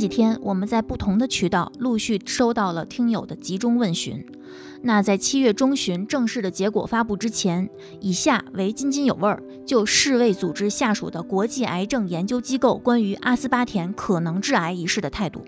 几天我们在不同的渠道陆续收到了听友的集中问询。那在七月中旬正式的结果发布之前，以下为津津有味儿就世卫组织下属的国际癌症研究机构关于阿斯巴甜可能致癌一事的态度。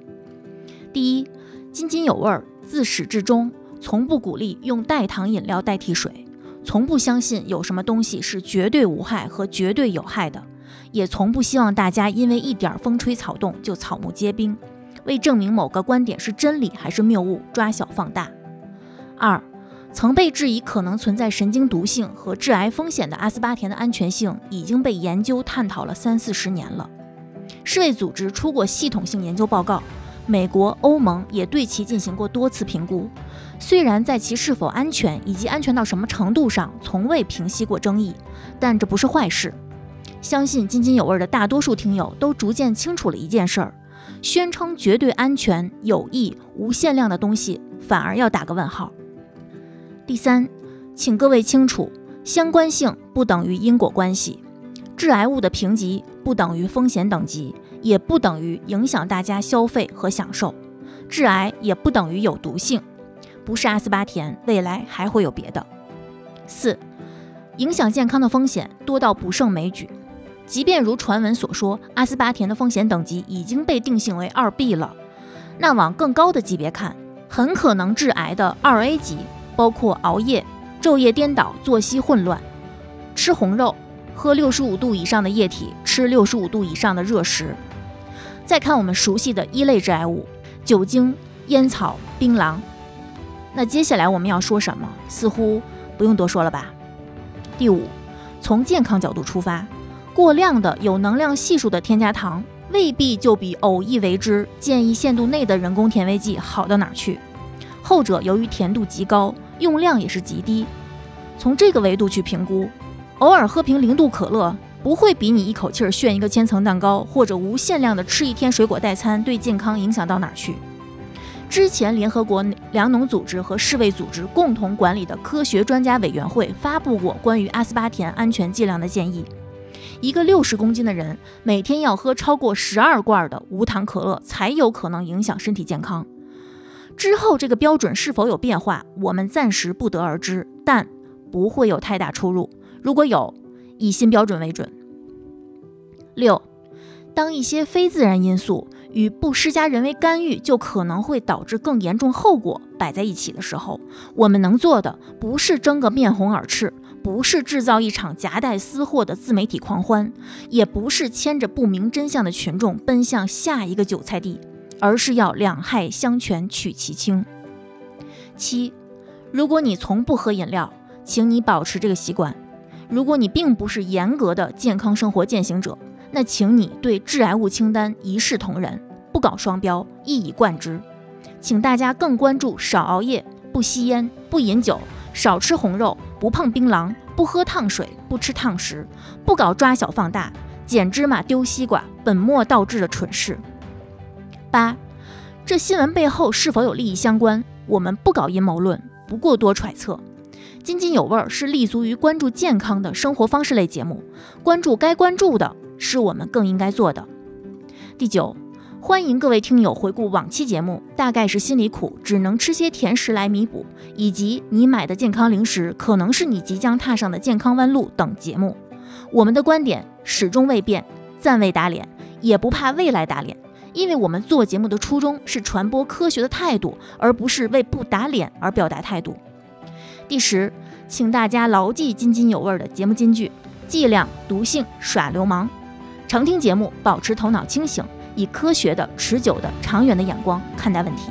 第一，津津有味儿，自始至终从不鼓励用代糖饮料代替水，从不相信有什么东西是绝对无害和绝对有害的，也从不希望大家因为一点风吹草动就草木皆兵，为证明某个观点是真理还是谬误抓小放大。二，曾被质疑可能存在神经毒性和致癌风险的阿斯巴甜的安全性已经被研究探讨了三四十年了。世卫组织出过系统性研究报告，美国、欧盟也对其进行过多次评估。虽然在其是否安全以及安全到什么程度上从未平息过争议，但这不是坏事。相信津津有味的大多数听友都逐渐清楚了一件事儿：宣称绝对安全、有益、无限量的东西，反而要打个问号。第三，请各位清楚，相关性不等于因果关系，致癌物的评级不等于风险等级，也不等于影响大家消费和享受，致癌也不等于有毒性，不是阿斯巴甜，未来还会有别的。四，影响健康的风险多到不胜枚举，即便如传闻所说，阿斯巴甜的风险等级已经被定性为二 B 了，那往更高的级别看，很可能致癌的二 A 级。包括熬夜、昼夜颠倒、作息混乱、吃红肉、喝六十五度以上的液体、吃六十五度以上的热食。再看我们熟悉的一类致癌物：酒精、烟草、槟榔。那接下来我们要说什么？似乎不用多说了吧？第五，从健康角度出发，过量的有能量系数的添加糖未必就比偶一为之、建议限度内的人工甜味剂好到哪儿去。后者由于甜度极高。用量也是极低，从这个维度去评估，偶尔喝瓶零度可乐不会比你一口气儿炫一个千层蛋糕或者无限量的吃一天水果代餐对健康影响到哪儿去？之前联合国粮农组织和世卫组织共同管理的科学专家委员会发布过关于阿斯巴甜安全剂量的建议，一个六十公斤的人每天要喝超过十二罐的无糖可乐才有可能影响身体健康。之后这个标准是否有变化，我们暂时不得而知，但不会有太大出入。如果有，以新标准为准。六，当一些非自然因素与不施加人为干预就可能会导致更严重后果摆在一起的时候，我们能做的不是争个面红耳赤，不是制造一场夹带私货的自媒体狂欢，也不是牵着不明真相的群众奔向下一个韭菜地。而是要两害相权取其轻。七，如果你从不喝饮料，请你保持这个习惯；如果你并不是严格的健康生活践行者，那请你对致癌物清单一视同仁，不搞双标，一以贯之。请大家更关注少熬夜、不吸烟、不饮酒、少吃红肉、不碰槟榔、不喝烫水、不吃烫食、不搞抓小放大、捡芝麻丢西瓜、本末倒置的蠢事。八，这新闻背后是否有利益相关？我们不搞阴谋论，不过多揣测。津津有味儿是立足于关注健康的生活方式类节目，关注该关注的是我们更应该做的。第九，欢迎各位听友回顾往期节目，大概是心里苦，只能吃些甜食来弥补，以及你买的健康零食可能是你即将踏上的健康弯路等节目。我们的观点始终未变，暂未打脸，也不怕未来打脸。因为我们做节目的初衷是传播科学的态度，而不是为不打脸而表达态度。第十，请大家牢记津津有味的节目金句：剂量、毒性、耍流氓。常听节目，保持头脑清醒，以科学的、持久的、长远的眼光看待问题。